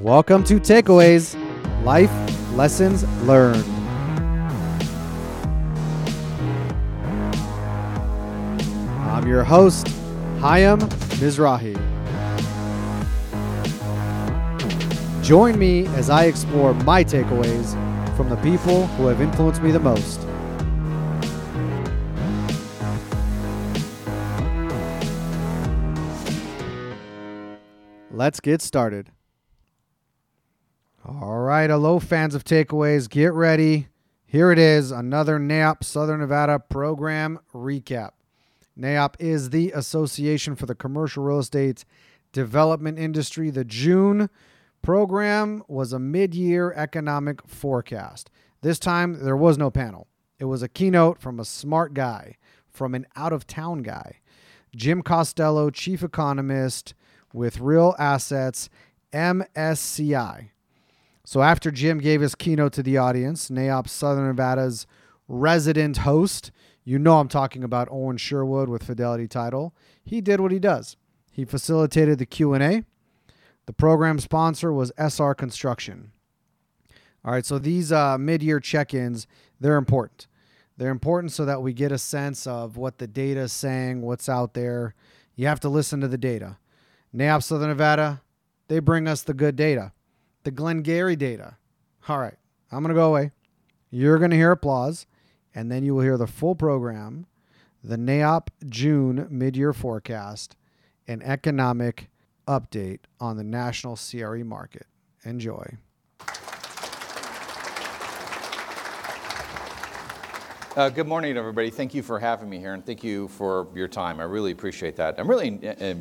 Welcome to Takeaways Life Lessons Learned. I'm your host, Hayam Mizrahi. Join me as I explore my takeaways from the people who have influenced me the most. Let's get started. Right, hello, fans of takeaways. Get ready. Here it is another NAIOP Southern Nevada program recap. NAIOP is the Association for the Commercial Real Estate Development Industry. The June program was a mid year economic forecast. This time, there was no panel, it was a keynote from a smart guy, from an out of town guy. Jim Costello, chief economist with Real Assets, MSCI. So after Jim gave his keynote to the audience, NAIOP Southern Nevada's resident host, you know I'm talking about Owen Sherwood with Fidelity Title, he did what he does. He facilitated the Q&A. The program sponsor was SR Construction. All right, so these uh, mid-year check-ins, they're important. They're important so that we get a sense of what the data is saying, what's out there. You have to listen to the data. NAIOP Southern Nevada, they bring us the good data the Glengarry data. All right, I'm going to go away. You're going to hear applause, and then you will hear the full program, the NAIOP June mid year forecast, and economic update on the national CRE market. Enjoy. Uh, good morning, everybody. Thank you for having me here, and thank you for your time. I really appreciate that. I'm really uh,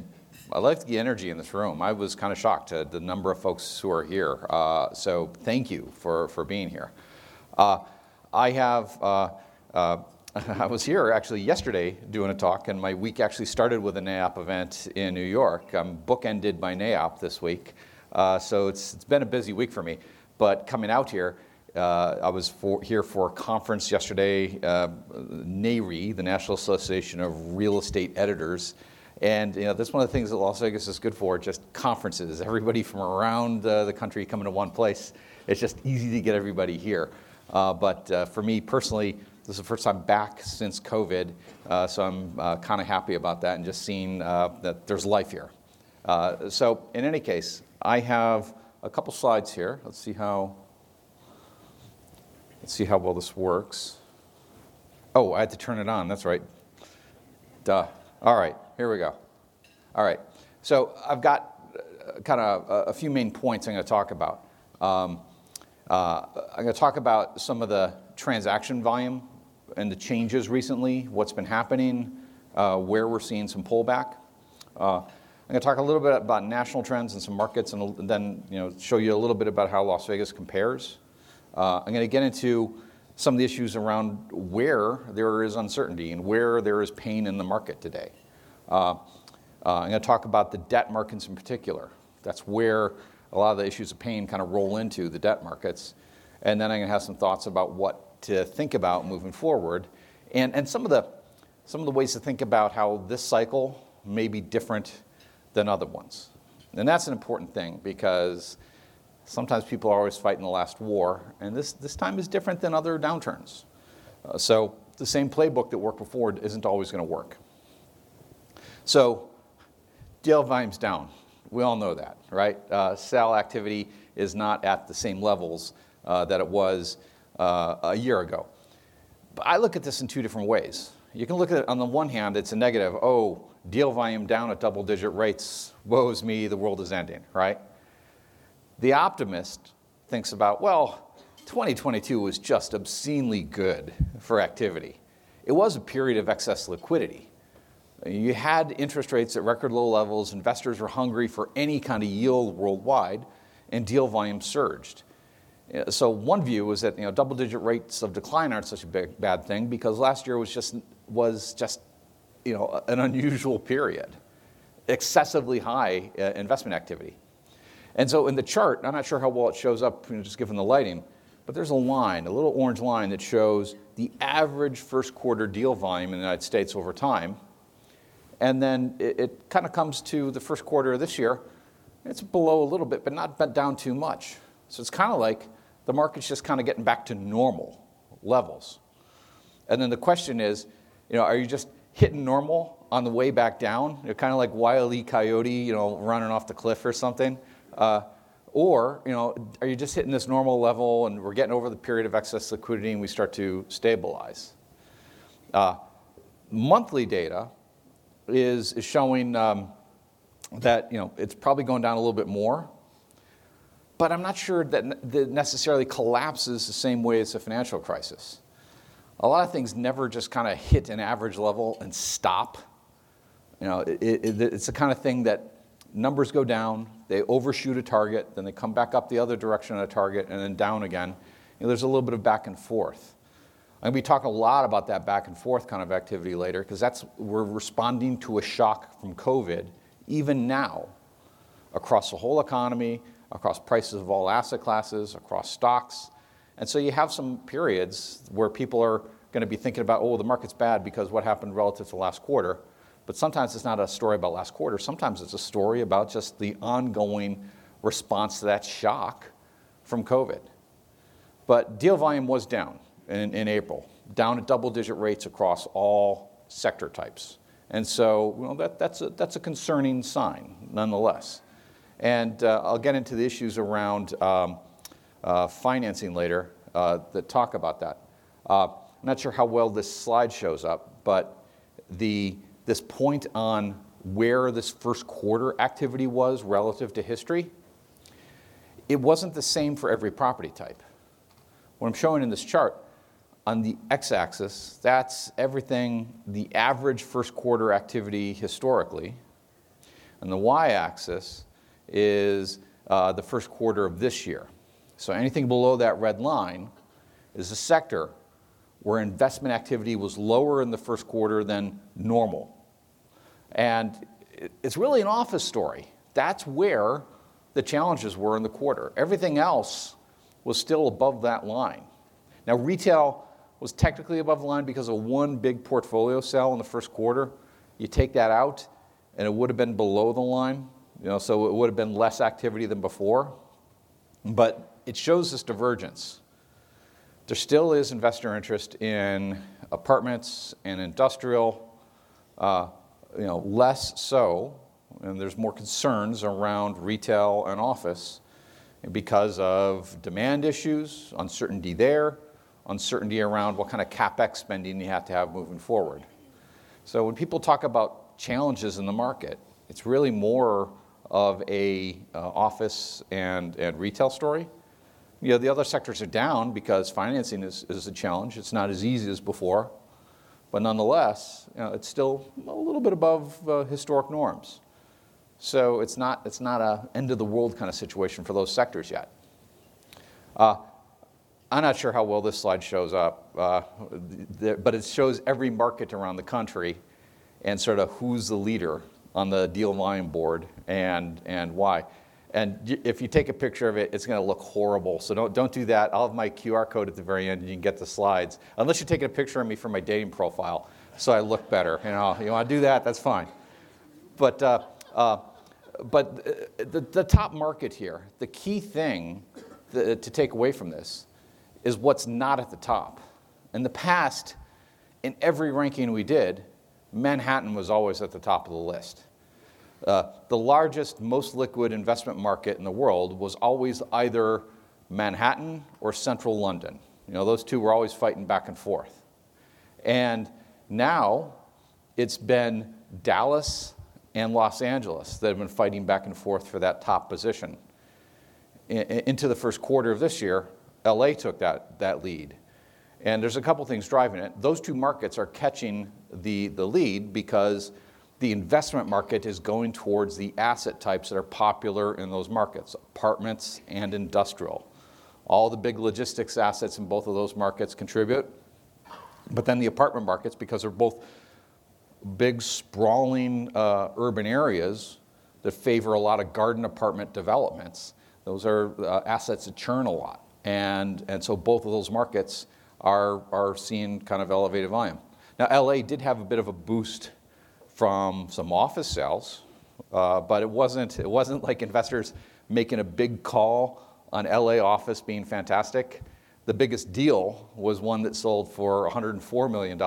I like the energy in this room. I was kind of shocked at the number of folks who are here. Uh, so thank you for, for being here. Uh, I have, uh, uh I was here actually yesterday doing a talk, and my week actually started with a NAIOP event in New York. I'm bookended by NAIOP this week. Uh, so it's, it's been a busy week for me. But coming out here, uh, I was for, here for a conference yesterday, uh, the National Association of Real Estate Editors. And you know, that's one of the things that Las Vegas is good for, just conferences. Everybody from around uh, the country coming to one place. It's just easy to get everybody here. Uh, but uh, for me personally, this is the first time back since COVID, uh, so I'm uh, kind of happy about that and just seeing uh, that there's life here. so in any case, I have a couple slides here. Let's see how, let's see how well this works. Oh, I had to turn it on, that's right. Duh. All right here we go. All right. So I've got uh, kind of a, few main points I'm going to talk about. Um, uh, I'm going to talk about some of the transaction volume and the changes recently, what's been happening, uh, where we're seeing some pullback. Uh, I'm going to talk a little bit about national trends and some markets, and then you know show you a little bit about how Las Vegas compares. Uh, I'm going to get into some of the issues around where there is uncertainty and where there is pain in the market today. Uh, uh, I'm going to talk about the debt markets in particular. That's where a lot of the issues of pain kind of roll into the debt markets. And then I'm going to have some thoughts about what to think about moving forward and, and some, of the, some of the ways to think about how this cycle may be different than other ones. And that's an important thing because sometimes people are always fighting the last war, and this, this time is different than other downturns. Uh, so the same playbook that worked before isn't always going to work. So deal volume's down. We all know that, right? Uh, sale activity is not at the same levels uh, that it was uh, a year ago. But I look at this in two different ways. You can look at it on the one hand, it's a negative. Oh, deal volume down at double digit rates. Woe is me, the world is ending, right? The optimist thinks about, well, 2022 was just obscenely good for activity. It was a period of excess liquidity. You had interest rates at record low levels, investors were hungry for any kind of yield worldwide, and deal volume surged. So one view was that you know, double-digit rates of decline aren't such a big, bad thing because last year was just, was just you know, an unusual period, excessively high uh, investment activity. And so in the chart, I'm not sure how well it shows up you know, just given the lighting, but there's a line, a little orange line that shows the average first quarter deal volume in the United States over time – and then it, it kind of comes to the first quarter of this year. It's below a little bit, but not down too much. So it's kind of like the market's just kind of getting back to normal levels. And then the question is, you know, are you just hitting normal on the way back down? You're kind of like Wile E. Coyote, you know, running off the cliff or something. Uh, or, you know, are you just hitting this normal level and we're getting over the period of excess liquidity and we start to stabilize? Uh, monthly data is, is showing um, that, you know, it's probably going down a little bit more. But I'm not sure that it necessarily collapses the same way as the financial crisis. A lot of things never just kind of hit an average level and stop. You know, it, it, it's the kind of thing that numbers go down, they overshoot a target, then they come back up the other direction on a target, and then down again. You know, there's a little bit of back and forth. To be talking a lot about that back and forth kind of activity later because that's we're responding to a shock from COVID even now across the whole economy, across prices of all asset classes, across stocks. And so you have some periods where people are going to be thinking about, oh, the market's bad because what happened relative to last quarter. But sometimes it's not a story about last quarter. Sometimes it's a story about just the ongoing response to that shock from COVID. But deal volume was down in, in April, down at double digit rates across all sector types. And so that, that's, a, that's a concerning sign, nonetheless. And uh, I'll get into the issues around um, uh, financing later uh, that talk about that. Uh, I'm not sure how well this slide shows up, but the, this point on where this first quarter activity was relative to history, it wasn't the same for every property type. What I'm showing in this chart, on the x-axis, that's everything, the average first quarter activity historically. And the y-axis is uh, the first quarter of this year. So anything below that red line is a sector where investment activity was lower in the first quarter than normal. And it's really an office story. That's where the challenges were in the quarter. Everything else was still above that line. Now, retail was technically above the line because of one big portfolio sale in the first quarter. You take that out, and it would have been below the line. You know, so it would have been less activity than before. But it shows this divergence. There still is investor interest in apartments and industrial, uh, you know, less so, and there's more concerns around retail and office because of demand issues, uncertainty there, uncertainty around what kind of capex spending you have to have moving forward. So when people talk about challenges in the market, it's really more of a uh, office and, and retail story. You know, the other sectors are down because financing is, is a challenge. It's not as easy as before. But nonetheless, you know, it's still a little bit above uh, historic norms. So it's not, it's not a end of the world kind of situation for those sectors yet. Uh, I'm not sure how well this slide shows up, uh, but it shows every market around the country and sort of who's the leader on the deal volume board and, and why. And if you take a picture of it, it's going to look horrible. So don't, don't do that. I'll have my QR code at the very end and you can get the slides. Unless you're taking a picture of me for my dating profile so I look better. You know, you want to do that, that's fine. But, uh, uh, but the, the top market here, the key thing to take away from this is what's not at the top. In the past, in every ranking we did, Manhattan was always at the top of the list. Uh, the largest, most liquid investment market in the world was always either Manhattan or central London. You know, those two were always fighting back and forth. And now it's been Dallas and Los Angeles that have been fighting back and forth for that top position. Into the first quarter of this year, LA took that, that lead. And there's a couple things driving it. Those two markets are catching the, the lead because the investment market is going towards the asset types that are popular in those markets apartments and industrial. All the big logistics assets in both of those markets contribute. But then the apartment markets, because they're both big, sprawling uh, urban areas that favor a lot of garden apartment developments, those are uh, assets that churn a lot. And, and so both of those markets are, are seeing kind of elevated volume. Now, LA did have a bit of a boost from some office sales, uh, but it wasn't, it wasn't like investors making a big call on LA office being fantastic. The biggest deal was one that sold for $104 million,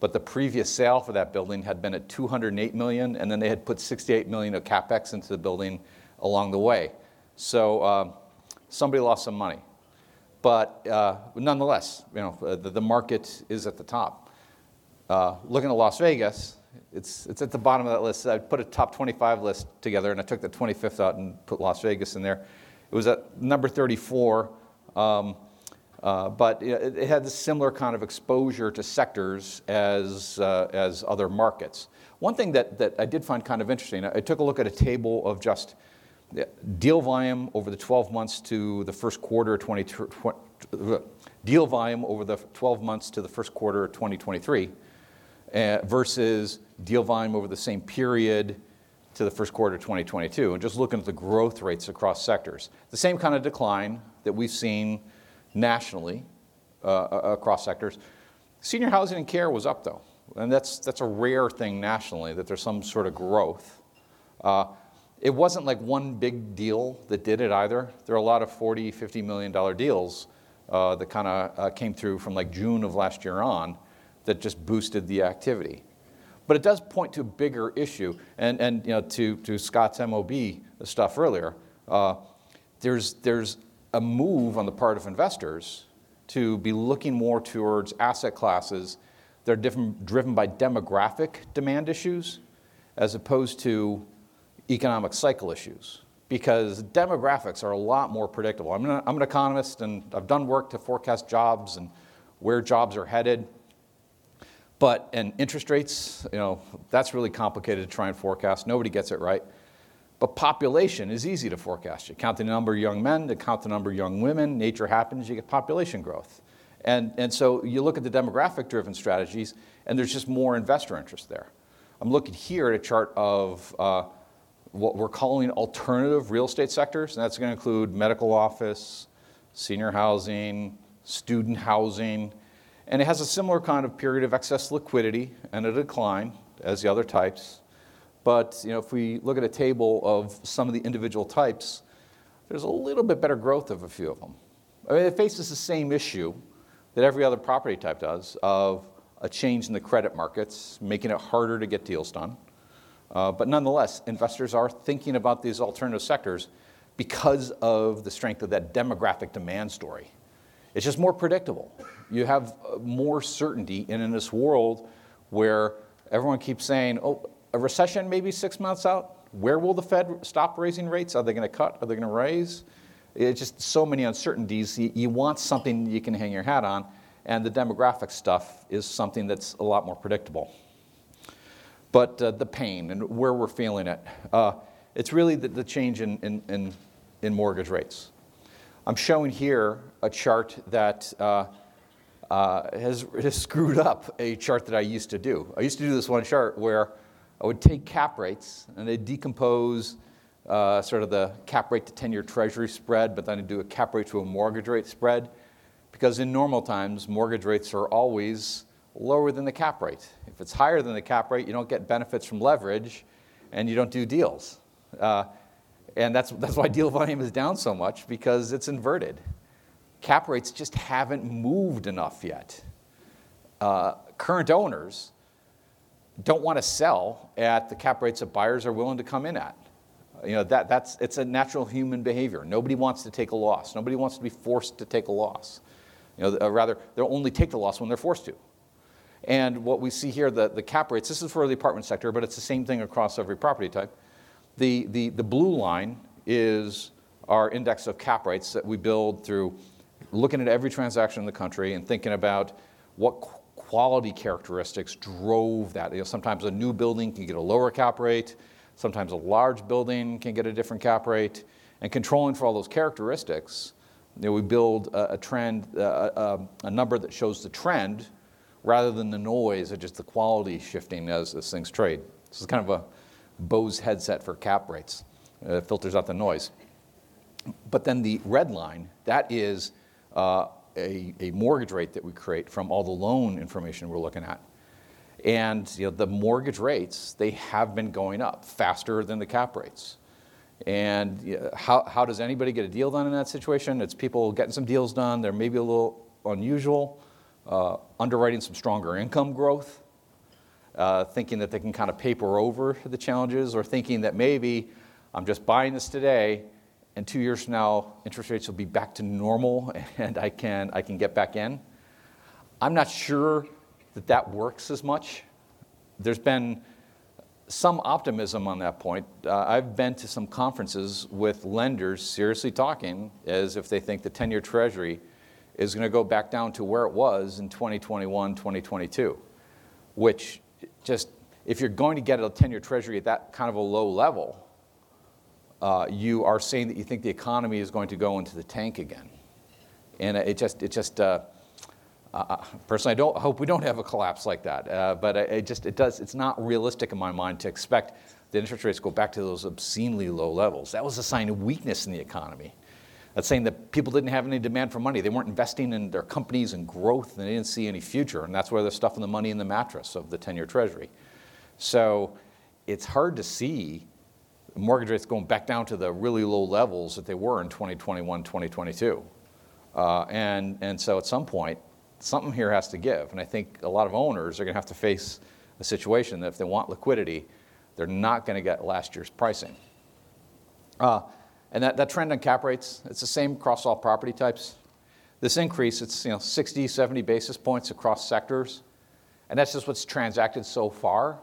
but the previous sale for that building had been at 208 million, and then they had put 68 million of capex into the building along the way. So uh, somebody lost some money, but uh, nonetheless, you know, the, the, market is at the top. Uh, looking at Las Vegas, it's, it's at the bottom of that list. I put a top 25 list together, and I took the 25th out and put Las Vegas in there. It was at number 34. Um, uh, but it, it, had a similar kind of exposure to sectors as, uh, as other markets. One thing that, that I did find kind of interesting, I took a look at a table of just deal volume over the 12 months to the first quarter of 20, deal volume over the 12 months to the first quarter of 2023 uh, versus deal volume over the same period to the first quarter of 2022, and just looking at the growth rates across sectors. The same kind of decline that we've seen nationally uh, across sectors. Senior housing and care was up though, and that's, a rare thing nationally that there's some sort of growth. Uh, it wasn't like one big deal that did it either. There are a lot of 40, 50 million dollar deals uh, that kind of uh, came through from like June of last year on that just boosted the activity. But it does point to a bigger issue, and, and you know, to, to Scott's MOB stuff earlier, uh, there's, there's a move on the part of investors to be looking more towards asset classes that are different, driven by demographic demand issues as opposed to economic cycle issues. Because demographics are a lot more predictable. I'm an, I'm an economist and I've done work to forecast jobs and where jobs are headed. But, and interest rates, you know, that's really complicated to try and forecast. Nobody gets it right. But population is easy to forecast. You count the number of young men, you count the number of young women, nature happens, you get population growth. And, and so you look at the demographic driven strategies, and there's just more investor interest there. I'm looking here at a chart of uh, what we're calling alternative real estate sectors, and that's going to include medical office, senior housing, student housing, and it has a similar kind of period of excess liquidity and a decline as the other types. But you know, if we look at a table of some of the individual types, there's a little bit better growth of a few of them. I mean, it faces the same issue that every other property type does of a change in the credit markets, making it harder to get deals done. Uh, but nonetheless, investors are thinking about these alternative sectors because of the strength of that demographic demand story. It's just more predictable. You have uh, more certainty, and in this world where everyone keeps saying, oh, a recession maybe six months out. Where will the Fed stop raising rates? Are they going to cut? Are they going to raise? It's just so many uncertainties. You, want something you can hang your hat on, and the demographic stuff is something that's a lot more predictable. But uh, the pain and where we're feeling it, uh, it's really the, the change in, in, in, in, mortgage rates. I'm showing here a chart that uh, uh has, has screwed up a chart that I used to do. I used to do this one chart where I would take cap rates and they'd decompose uh, sort of the cap rate to 10 year treasury spread, but then I'd do a cap rate to a mortgage rate spread. Because in normal times, mortgage rates are always lower than the cap rate. If it's higher than the cap rate, you don't get benefits from leverage and you don't do deals. Uh, and that's, that's why deal volume is down so much because it's inverted. Cap rates just haven't moved enough yet. Uh, current owners don't want to sell at the cap rates that buyers are willing to come in at. You know, that, that's, it's a natural human behavior. Nobody wants to take a loss. Nobody wants to be forced to take a loss. You know, uh, rather, they'll only take the loss when they're forced to. And what we see here, the, the cap rates, this is for the apartment sector, but it's the same thing across every property type. The, the, the blue line is our index of cap rates that we build through looking at every transaction in the country and thinking about what quality characteristics drove that. You know, sometimes a new building can get a lower cap rate, sometimes a large building can get a different cap rate, and controlling for all those characteristics, you know, we build a, a trend, uh, a, a, number that shows the trend rather than the noise or just the quality shifting as, as things trade. This is kind of a Bose headset for cap rates. Uh, it filters out the noise. But then the red line, that is uh, a, a mortgage rate that we create from all the loan information we're looking at. And you know, the mortgage rates, they have been going up faster than the cap rates. And you know, how, how does anybody get a deal done in that situation? It's people getting some deals done. They're maybe a little unusual, uh, underwriting some stronger income growth, uh, thinking that they can kind of paper over the challenges, or thinking that maybe I'm just buying this today, and two years from now, interest rates will be back to normal, and I can, I can get back in. I'm not sure that that works as much. There's been some optimism on that point. Uh, I've been to some conferences with lenders seriously talking as if they think the 10 year Treasury is going to go back down to where it was in 2021, 2022, which just, if you're going to get a 10 year Treasury at that kind of a low level, uh, you are saying that you think the economy is going to go into the tank again. And it just, it just, uh, uh, personally, I don't hope we don't have a collapse like that. Uh, but it just it does. It's not realistic in my mind to expect that interest rates go back to those obscenely low levels. That was a sign of weakness in the economy. That's saying that people didn't have any demand for money. They weren't investing in their companies and growth, and they didn't see any future. And that's where they're stuffing the money in the mattress of the 10-year Treasury. So it's hard to see mortgage rates going back down to the really low levels that they were in 2021, 2022. Uh, and, and so at some point, something here has to give. And I think a lot of owners are going to have to face a situation that if they want liquidity, they're not going to get last year's pricing. Uh, and that, that trend on cap rates, it's the same across all property types. This increase, it's you know, 60, 70 basis points across sectors. And that's just what's transacted so far.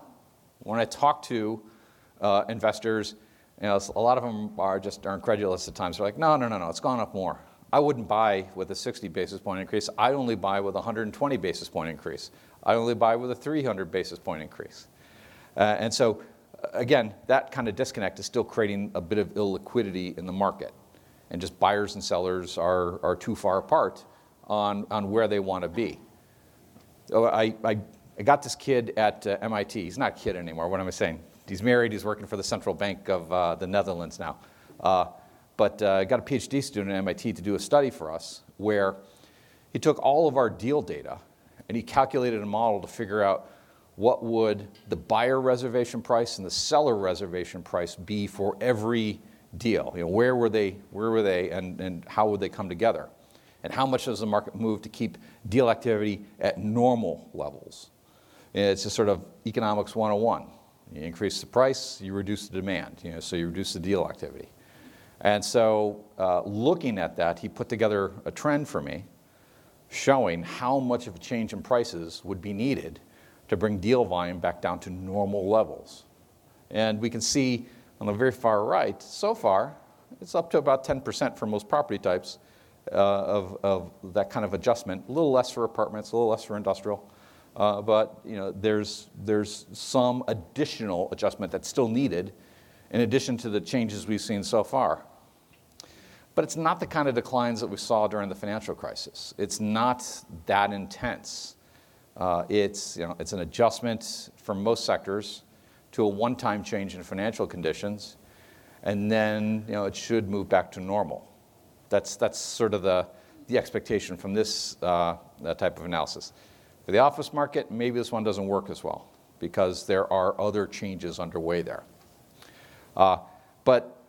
When I talk to uh, investors, you know, a lot of them are just are incredulous at times. They're like, no, no, no, no, it's gone up more. I wouldn't buy with a 60 basis point increase. I only buy with a 120 basis point increase. I only buy with a 300 basis point increase. Uh, and so, again, that kind of disconnect is still creating a bit of illiquidity in the market. And just buyers and sellers are, are too far apart on, on where they want to be. So I, I, I got this kid at uh, MIT. He's not a kid anymore. What am I saying? He's married. He's working for the Central Bank of uh, the Netherlands now. Uh, but uh, I got a PhD student at MIT to do a study for us where he took all of our deal data and he calculated a model to figure out what would the buyer reservation price and the seller reservation price be for every deal. You know, where were they, where were they and, and how would they come together? And how much does the market move to keep deal activity at normal levels? It's just sort of economics 101. You increase the price, you reduce the demand, you know, so you reduce the deal activity. And so, uh, looking at that, he put together a trend for me showing how much of a change in prices would be needed to bring deal volume back down to normal levels. And we can see on the very far right, so far, it's up to about 10% for most property types uh, of, of that kind of adjustment. A little less for apartments, a little less for industrial. Uh, but you know, there's, there's some additional adjustment that's still needed in addition to the changes we've seen so far. But it's not the kind of declines that we saw during the financial crisis. It's not that intense. Uh, it's, you know, it's an adjustment for most sectors to a one time change in financial conditions, and then you know, it should move back to normal. That's, that's sort of the, the expectation from this uh, type of analysis. For the office market, maybe this one doesn't work as well because there are other changes underway there. Uh, but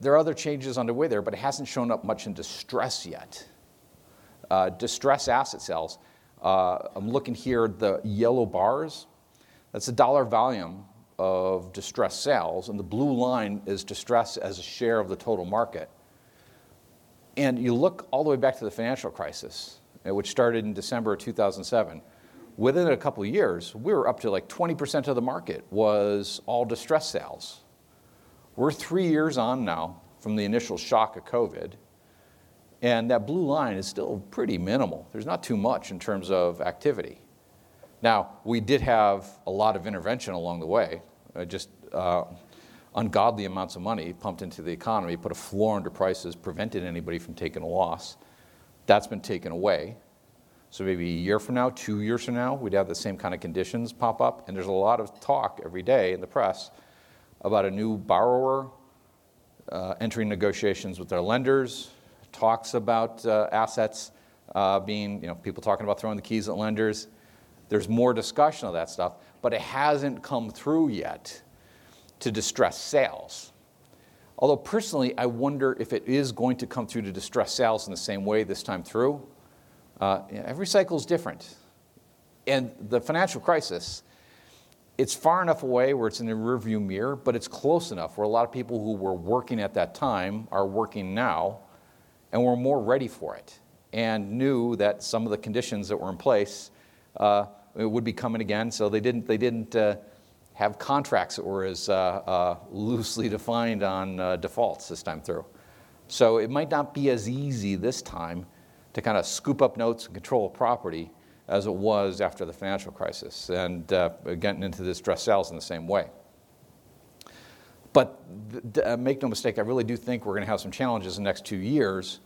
there are other changes underway there, but it hasn't shown up much in distress yet. Uh, distress asset sales. Uh, I'm looking here, the yellow bars, that's the dollar volume of distress sales, and the blue line is distress as a share of the total market. And you look all the way back to the financial crisis, which started in December of 2007. Within a couple years, we were up to like 20% of the market was all distress sales. We're three years on now from the initial shock of COVID, and that blue line is still pretty minimal. There's not too much in terms of activity. Now, we did have a lot of intervention along the way, uh, just uh, ungodly amounts of money pumped into the economy, put a floor under prices, prevented anybody from taking a loss. That's been taken away. So maybe a year from now, two years from now, we'd have the same kind of conditions pop up. And there's a lot of talk every day in the press about a new borrower uh, entering negotiations with their lenders, talks about uh, assets uh, being, you know, people talking about throwing the keys at lenders. There's more discussion of that stuff, but it hasn't come through yet to distress sales. Although personally, I wonder if it is going to come through to distress sales in the same way this time through. Uh, every cycle is different. And the financial crisis, it's far enough away where it's in the rearview mirror, but it's close enough where a lot of people who were working at that time are working now and were more ready for it and knew that some of the conditions that were in place uh, would be coming again. So they didn't, they didn't uh, have contracts that were as loosely defined on uh, defaults this time through. So it might not be as easy this time to kind of scoop up notes and control property as it was after the financial crisis and uh, getting into this stress sales in the same way. But uh, make no mistake, I really do think we're going to have some challenges in the next two years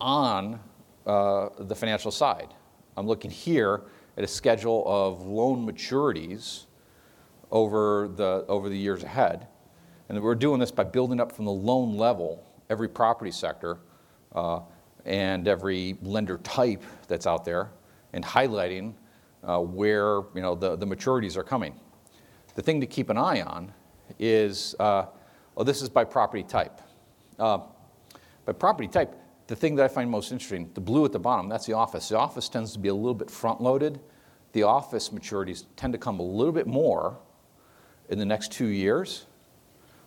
on the financial side. I'm looking here at a schedule of loan maturities over the, over the years ahead. And we're doing this by building up from the loan level every property sector uh, and every lender type that's out there and highlighting uh, where you know, the, the maturities are coming. The thing to keep an eye on is, uh, oh, this is by property type. Uh, by property type, the thing that I find most interesting, the blue at the bottom, that's the office. The office tends to be a little bit front loaded. The office maturities tend to come a little bit more in the next two years,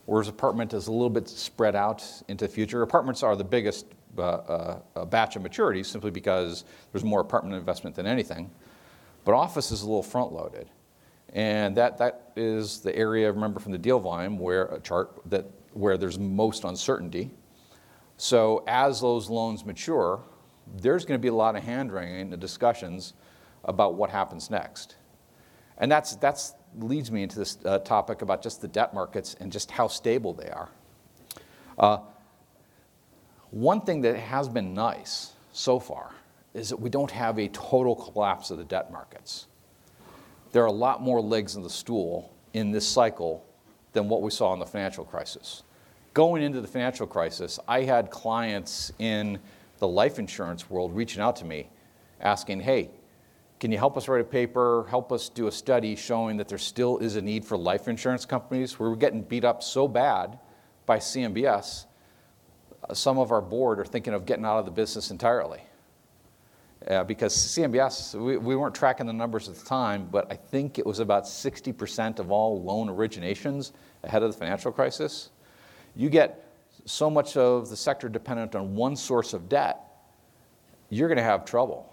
whereas apartment is a little bit spread out into the future. Apartments are the biggest uh, uh, batch of maturities simply because there's more apartment investment than anything. But office is a little front loaded. And that, that is the area, remember from the deal volume, where a chart that, where there's most uncertainty. So as those loans mature, there's going to be a lot of hand wringing and discussions about what happens next. And that's, that's leads me into this uh, topic about just the debt markets and just how stable they are. Uh, one thing that has been nice so far is that we don't have a total collapse of the debt markets. There are a lot more legs in the stool in this cycle than what we saw in the financial crisis. Going into the financial crisis, I had clients in the life insurance world reaching out to me asking, hey, can you help us write a paper, help us do a study showing that there still is a need for life insurance companies? We're getting beat up so bad by CMBS some of our board are thinking of getting out of the business entirely. Uh, because CMBS, we, we weren't tracking the numbers at the time, but I think it was about 60% of all loan originations ahead of the financial crisis. You get so much of the sector dependent on one source of debt, you're going to have trouble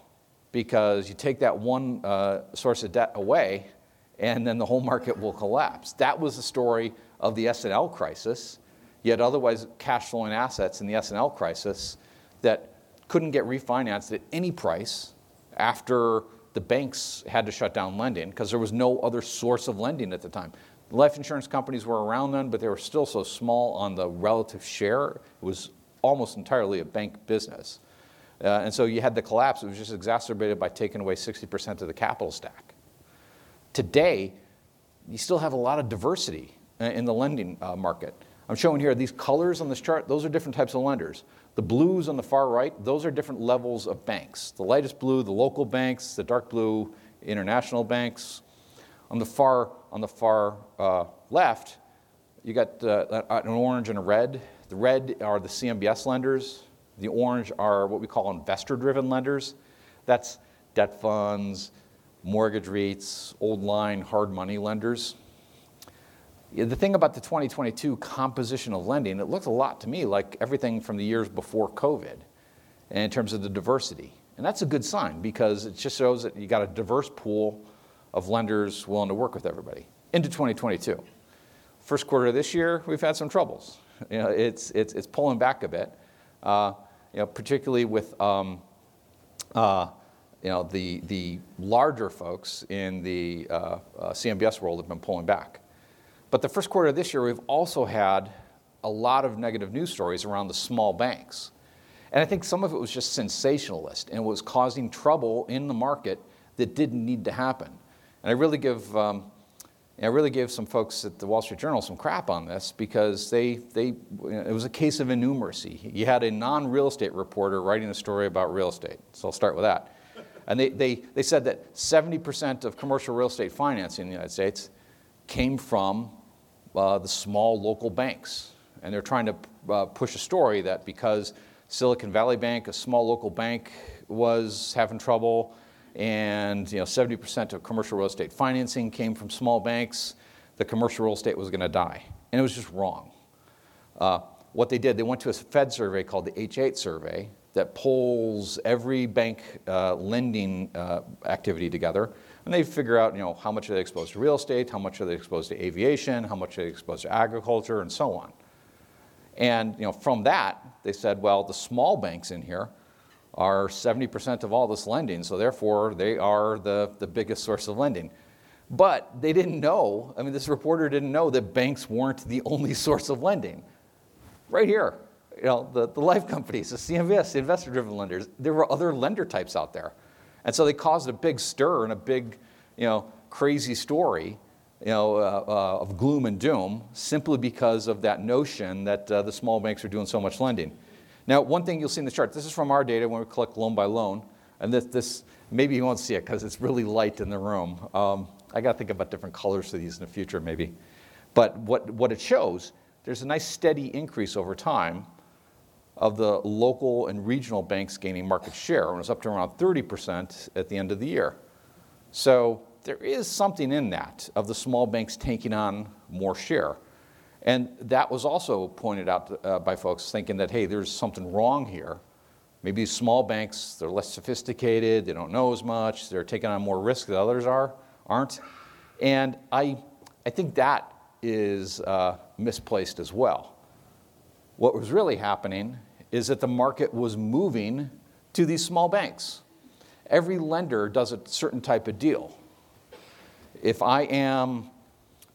because you take that one uh, source of debt away and then the whole market will collapse. That was the story of the S&L crisis yet otherwise cash flowing assets in the S&L crisis that couldn't get refinanced at any price after the banks had to shut down lending because there was no other source of lending at the time. Life insurance companies were around then, but they were still so small on the relative share. It was almost entirely a bank business. Uh, and so you had the collapse. It was just exacerbated by taking away 60% of the capital stack. Today, you still have a lot of diversity uh, in the lending uh, market. I'm showing here these colors on this chart, those are different types of lenders. The blues on the far right, those are different levels of banks. The lightest blue, the local banks, the dark blue, international banks. On the far, on the far uh, left, you got uh, an orange and a red. The red are the CMBS lenders. The orange are what we call investor driven lenders. That's debt funds, mortgage REITs, old line hard money lenders. The thing about the 2022 composition of lending, it looked a lot to me like everything from the years before COVID in terms of the diversity. And that's a good sign because it just shows that you got a diverse pool of lenders willing to work with everybody into 2022. First quarter of this year, we've had some troubles. You know, it's, it's, it's pulling back a bit, uh, you know, particularly with um, uh, you know, the, the larger folks in the uh, uh CMBS world have been pulling back. But the first quarter of this year, we've also had a lot of negative news stories around the small banks. And I think some of it was just sensationalist and was causing trouble in the market that didn't need to happen. And I really give, um, I really gave some folks at the Wall Street Journal some crap on this because they, they, it was a case of innumeracy. You had a non real estate reporter writing a story about real estate. So I'll start with that. And they, they, they said that 70% of commercial real estate financing in the United States came from uh, the small local banks. And they're trying to uh, push a story that because Silicon Valley Bank, a small local bank, was having trouble, and you know, 70% of commercial real estate financing came from small banks, the commercial real estate was going to die. And it was just wrong. Uh, what they did, they went to a Fed survey called the H8 survey that pulls every bank uh, lending uh, activity together, and they figure out, you know, how much are they exposed to real estate, how much are they exposed to aviation, how much are they exposed to agriculture, and so on. And you know, from that, they said, well, the small banks in here are 70% of all this lending, so therefore they are the, the biggest source of lending. But they didn't know, I mean, this reporter didn't know that banks weren't the only source of lending. Right here, you know, the, the life companies, the CMBS, the investor driven lenders, there were other lender types out there. And so they caused a big stir and a big, you know, crazy story you know, uh, uh, of gloom and doom simply because of that notion that uh, the small banks are doing so much lending. Now, one thing you'll see in the chart, this is from our data when we collect loan by loan, and this, this maybe you won't see it because it's really light in the room. Um, I got to think about different colors for these in the future, maybe. But what, what it shows, there's a nice steady increase over time of the local and regional banks gaining market share, and it's up to around 30% at the end of the year. So there is something in that of the small banks taking on more share. And that was also pointed out uh, by folks thinking that, hey, there's something wrong here. Maybe small banks, they're less sophisticated, they don't know as much, they're taking on more risk than others are, aren't. And I, I think that is uh, misplaced as well. What was really happening is that the market was moving to these small banks. Every lender does a certain type of deal if I am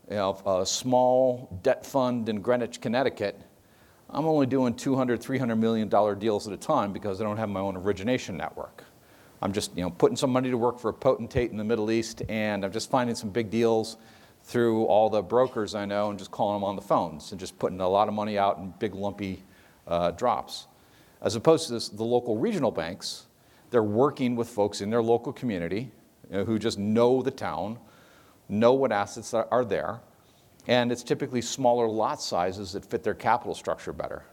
a small debt fund in Greenwich, Connecticut, I'm only doing 200, 300 million dollar deals at a time because I don't have my own origination network. I'm just you know, putting some money to work for a potentate in the Middle East, and I'm just finding some big deals through all the brokers I know and just calling them on the phones and just putting a lot of money out in big lumpy uh, drops. As opposed to this, the local regional banks, they're working with folks in their local community you know, who just know the town, know what assets are there, and it's typically smaller lot sizes that fit their capital structure better.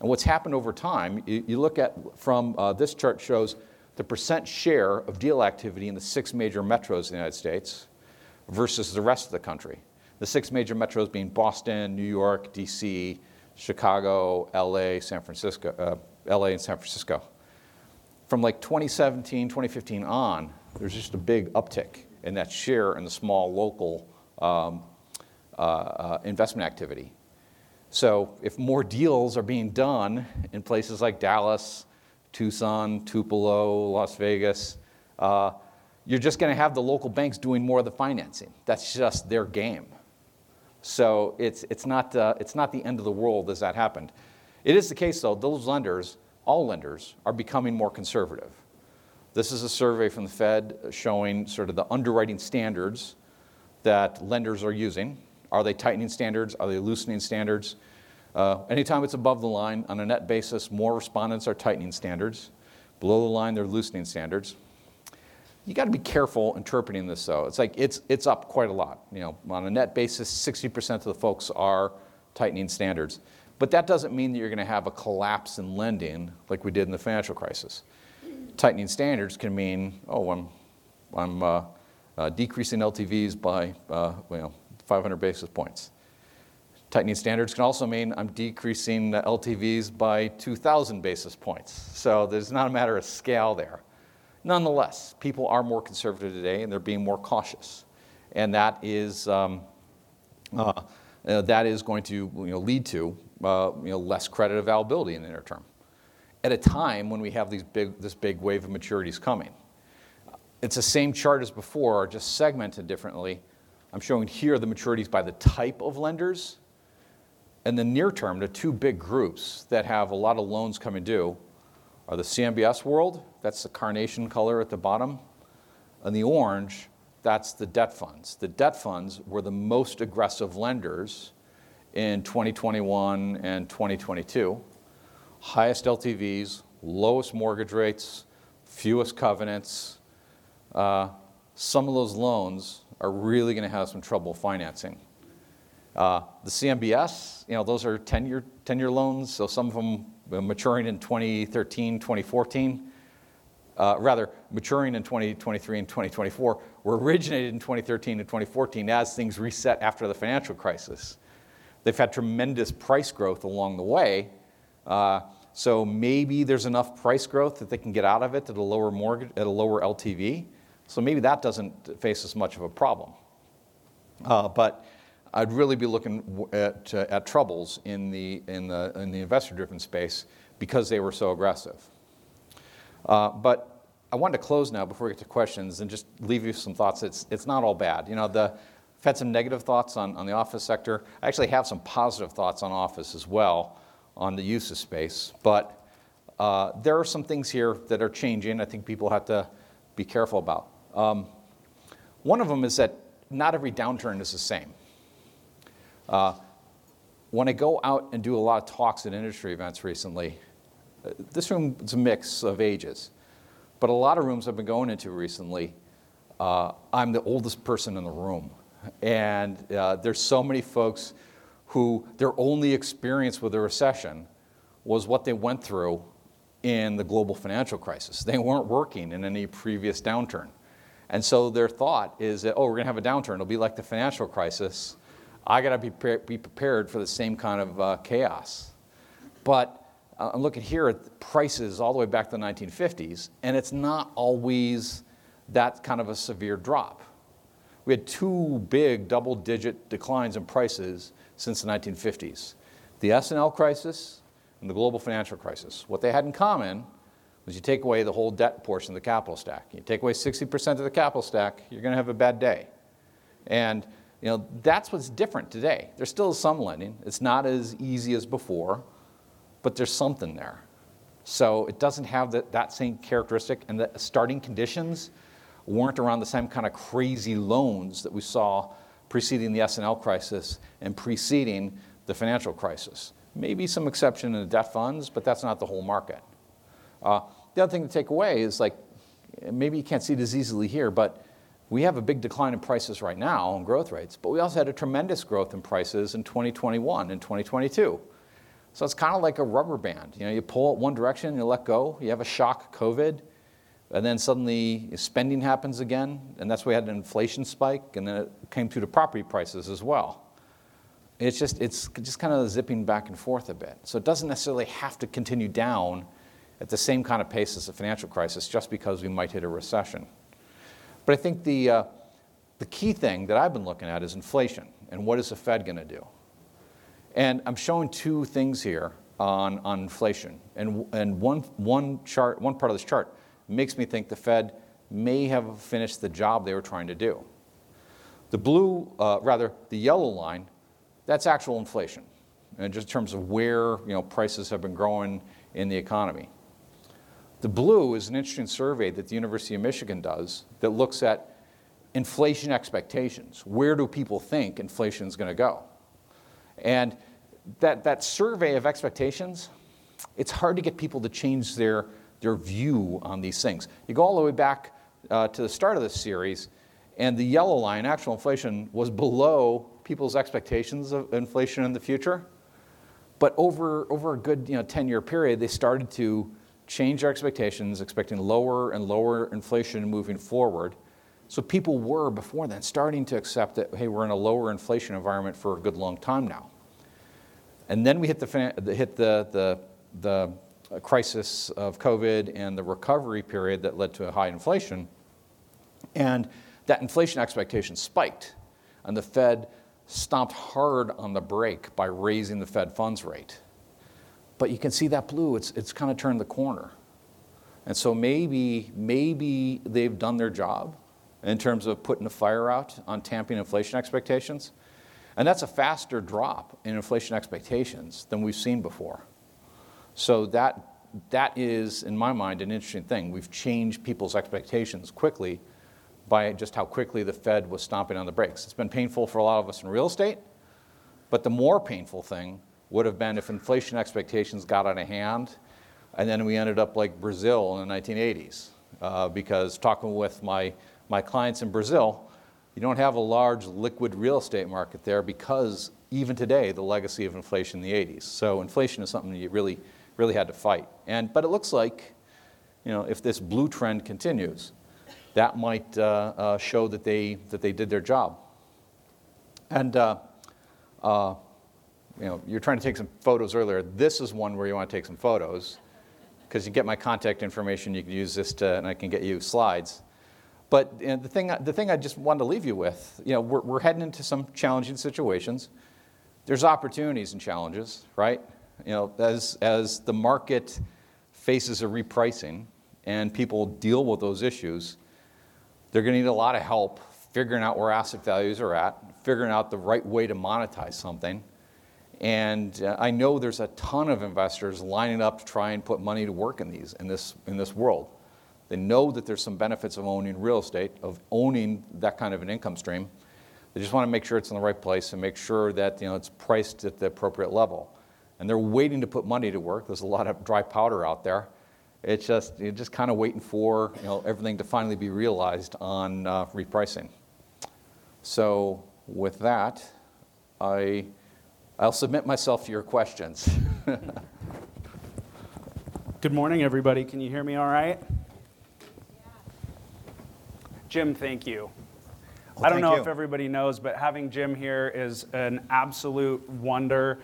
And what's happened over time, you, look at from uh, this chart shows the percent share of deal activity in the six major metros in the United States versus the rest of the country. The six major metros being Boston, New York, DC, Chicago, LA, San Francisco, uh, LA and San Francisco. From like 2017, 2015 on, there's just a big uptick and that share in the small local um, uh, uh, investment activity. So if more deals are being done in places like Dallas, Tucson, Tupelo, Las Vegas, uh, you're just going to have the local banks doing more of the financing. That's just their game. So it's, it's, not, uh, it's not the end of the world as that happened. It is the case, though, those lenders, all lenders, are becoming more conservative. This is a survey from the Fed showing sort of the underwriting standards that lenders are using. Are they tightening standards? Are they loosening standards? Uh, anytime it's above the line, on a net basis, more respondents are tightening standards. Below the line, they're loosening standards. You got to be careful interpreting this, though. It's like it's, it's up quite a lot. You know, on a net basis, 60% of the folks are tightening standards. But that doesn't mean that you're going to have a collapse in lending like we did in the financial crisis tightening standards can mean, oh, I'm, I'm uh, uh, decreasing LTVs by uh, well, 500 basis points. Tightening standards can also mean I'm decreasing LTVs by 2,000 basis points. So there's not a matter of scale there. Nonetheless, people are more conservative today and they're being more cautious. And that is, um, uh, uh, that is going to you know, lead to uh, you know, less credit availability in the near term at a time when we have these big, this big wave of maturities coming. It's the same chart as before, just segmented differently. I'm showing here the maturities by the type of lenders. And the near term, the two big groups that have a lot of loans coming due are the CMBS world, that's the carnation color at the bottom, and the orange, that's the debt funds. The debt funds were the most aggressive lenders in 2021 and 2022 highest LTVs, lowest mortgage rates, fewest covenants. Uh, some of those loans are really going to have some trouble financing. Uh, the CMBS, you know, those are 10-year 10-year loans, so some of them maturing in 2013, 2014. Uh, rather, maturing in 2023 and 2024 were originated in 2013 and 2014 as things reset after the financial crisis. They've had tremendous price growth along the way. Uh, so maybe there's enough price growth that they can get out of it at a lower mortgage, at a lower LTV. So maybe that doesn't face as much of a problem. Uh, but I'd really be looking at, uh, at troubles in the, in the, in the investor-driven space because they were so aggressive. Uh, but I wanted to close now before we get to questions and just leave you some thoughts. It's, it's not all bad. You know, the, I've had some negative thoughts on, on the office sector. I actually have some positive thoughts on office as well, on the use of space. But uh, there are some things here that are changing. I think people have to be careful about. Um, one of them is that not every downturn is the same. Uh, when I go out and do a lot of talks at industry events recently, uh, this room is a mix of ages, but a lot of rooms I've been going into recently, uh, I'm the oldest person in the room. And uh, there's so many folks who their only experience with a recession was what they went through in the global financial crisis. They weren't working in any previous downturn. And so their thought is that, oh, we're going to have a downturn. It'll be like the financial crisis. I got to be, pre- be prepared for the same kind of uh, chaos. But uh, I'm looking here at prices all the way back to the 1950s, and it's not always that kind of a severe drop. We had two big double digit declines in prices since the 1950s the S&L crisis and the global financial crisis. What they had in common was you take away the whole debt portion of the capital stack. You take away 60% of the capital stack, you're going to have a bad day. And you know, that's what's different today. There's still some lending. It's not as easy as before, but there's something there. So it doesn't have that, that same characteristic, and the starting conditions weren't around the same kind of crazy loans that we saw preceding the S&L crisis and preceding the financial crisis. Maybe some exception in the debt funds, but that's not the whole market. Uh, the other thing to take away is like, maybe you can't see this easily here, but we have a big decline in prices right now and growth rates, but we also had a tremendous growth in prices in 2021 and 2022. So it's kind of like a rubber band. You know, you pull it one direction, you let go, you have a shock COVID, and then suddenly spending happens again, and that's why we had an inflation spike, and then it came through to property prices as well. It's just, it's just kind of zipping back and forth a bit. So it doesn't necessarily have to continue down at the same kind of pace as the financial crisis just because we might hit a recession. But I think the, uh, the key thing that I've been looking at is inflation and what is the Fed going to do? And I'm showing two things here on, on inflation. And, and one, one, chart, one part of this chart makes me think the Fed may have finished the job they were trying to do. The blue, uh, rather, the yellow line, that's actual inflation, and just in terms of where you know, prices have been growing in the economy. The blue is an interesting survey that the University of Michigan does that looks at inflation expectations. Where do people think inflation is going to go? And that, that survey of expectations, it's hard to get people to change their, their view on these things. You go all the way back uh, to the start of this series, and the yellow line, actual inflation, was below people's expectations of inflation in the future. But over, over a good you know, 10 year period, they started to change their expectations, expecting lower and lower inflation moving forward. So people were before then starting to accept that, hey, we're in a lower inflation environment for a good long time now. And then we hit the, hit the, the, the crisis of COVID and the recovery period that led to a high inflation. And that inflation expectation spiked. And the Fed stomped hard on the brake by raising the Fed funds rate. But you can see that blue, it's, it's kind of turned the corner. And so maybe, maybe they've done their job in terms of putting a fire out on tamping inflation expectations. And that's a faster drop in inflation expectations than we've seen before. So that, that is, in my mind, an interesting thing. We've changed people's expectations quickly by just how quickly the Fed was stomping on the brakes. It's been painful for a lot of us in real estate, but the more painful thing would have been if inflation expectations got out of hand and then we ended up like Brazil in the 1980s, uh, because talking with my, my clients in Brazil, you don't have a large liquid real estate market there because even today, the legacy of inflation in the 80s. So inflation is something you really, really had to fight. And, but it looks like, you know, if this blue trend continues, that might uh, uh, show that they, that they did their job. And, uh, uh, you know, you're trying to take some photos earlier. This is one where you want to take some photos because you get my contact information. You can use this to, and I can get you slides. But you know, the, thing, the thing I just wanted to leave you with, you know, we're, we're heading into some challenging situations. There's opportunities and challenges, right? You know, as, as the market faces a repricing and people deal with those issues, they're going to need a lot of help figuring out where asset values are at, figuring out the right way to monetize something. And uh, I know there's a ton of investors lining up to try and put money to work in these in this in this world. They know that there's some benefits of owning real estate, of owning that kind of an income stream. They just want to make sure it's in the right place and make sure that you know it's priced at the appropriate level. And they're waiting to put money to work. There's a lot of dry powder out there. It's just you're just kind of waiting for you know everything to finally be realized on uh, repricing. So with that, I I'll submit myself to your questions. Good morning, everybody. Can you hear me all right? Jim, thank you. Well, I don't know you. if everybody knows, but having Jim here is an absolute wonder.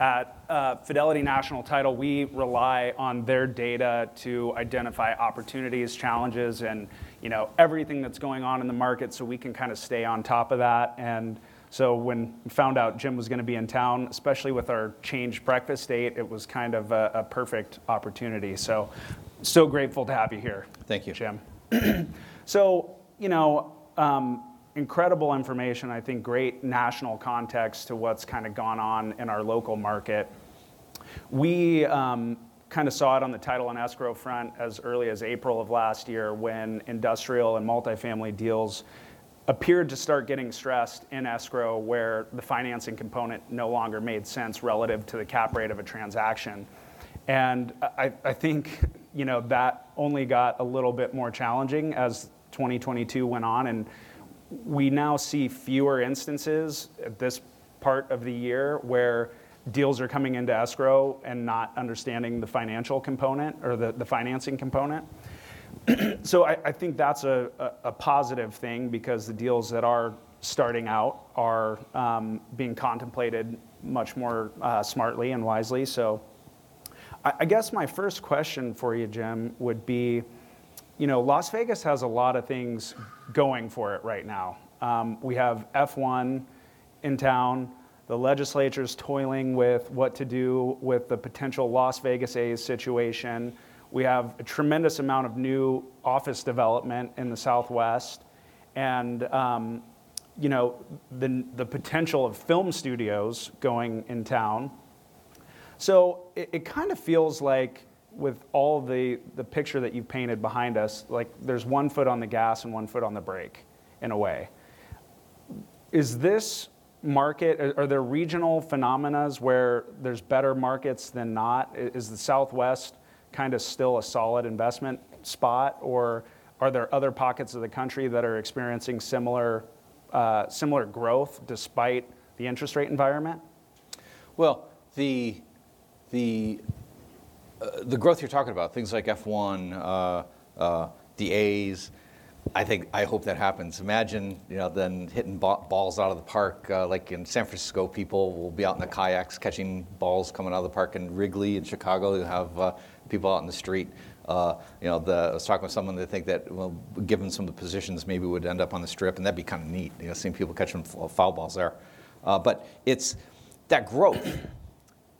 At uh, Fidelity National Title, we rely on their data to identify opportunities, challenges, and you know everything that's going on in the market, so we can kind of stay on top of that. And so when we found out Jim was going to be in town, especially with our changed breakfast date, it was kind of a, a perfect opportunity. So, so grateful to have you here. Thank you. Jim. so, you know, um, incredible information. I think great national context to what's kind of gone on in our local market. We um, kind of saw it on the title and escrow front as early as April of last year when industrial and multifamily deals appeared to start getting stressed in escrow where the financing component no longer made sense relative to the cap rate of a transaction. And I, I think you know that only got a little bit more challenging as 2022 went on, and we now see fewer instances at this part of the year where deals are coming into escrow and not understanding the financial component or the, the financing component. so I, I, think that's a, a, a, positive thing because the deals that are starting out are um, being contemplated much more uh, smartly and wisely. So I, I guess my first question for you, Jim, would be, you know, Las Vegas has a lot of things going for it right now. Um, we have F1 in town. The legislature's toiling with what to do with the potential Las Vegas A's situation. We have a tremendous amount of new office development in the Southwest, and um, you know the the potential of film studios going in town. So it, it kind of feels like, with all the the picture that you've painted behind us, like there's one foot on the gas and one foot on the brake, in a way. Is this market are, there regional phenomena where there's better markets than not? Is the Southwest kind of still a solid investment spot, or are there other pockets of the country that are experiencing similar, uh, similar growth despite the interest rate environment? Well, the, the, the growth you're talking about, things like F1, uh, uh, the A's, I think I hope that happens. Imagine, you know, then hitting balls out of the park, uh, like in San Francisco, people will be out in the kayaks catching balls coming out of the park. In Wrigley, in Chicago, you have uh, people out in the street. Uh, you know, the, I was talking with someone that think that, well, given some of the positions, maybe would end up on the strip, and that'd be kind of neat. You know, seeing people catching foul balls there. Uh, but it's that growth.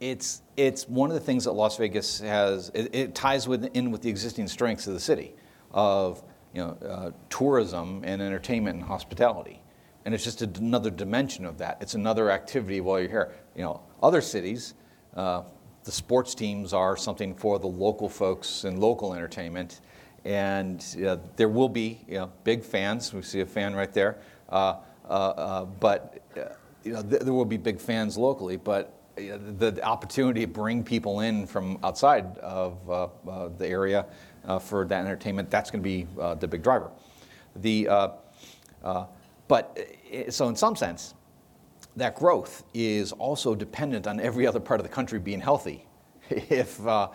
It's it's one of the things that Las Vegas has. It, it ties with, in with the existing strengths of the city, of you know, uh, tourism and entertainment and hospitality. And it's just another dimension of that. It's another activity while you're here. You know, other cities, uh, the sports teams are something for the local folks and local entertainment. And uh, there will be you know, big fans. We see a fan right there. Uh, uh, but you know, th- there will be big fans locally. But the, opportunity to bring people in from outside of the area uh, for that entertainment, that's going to be uh, the big driver. The, uh, uh, but uh, so in some sense, that growth is also dependent on every other part of the country being healthy. if, uh,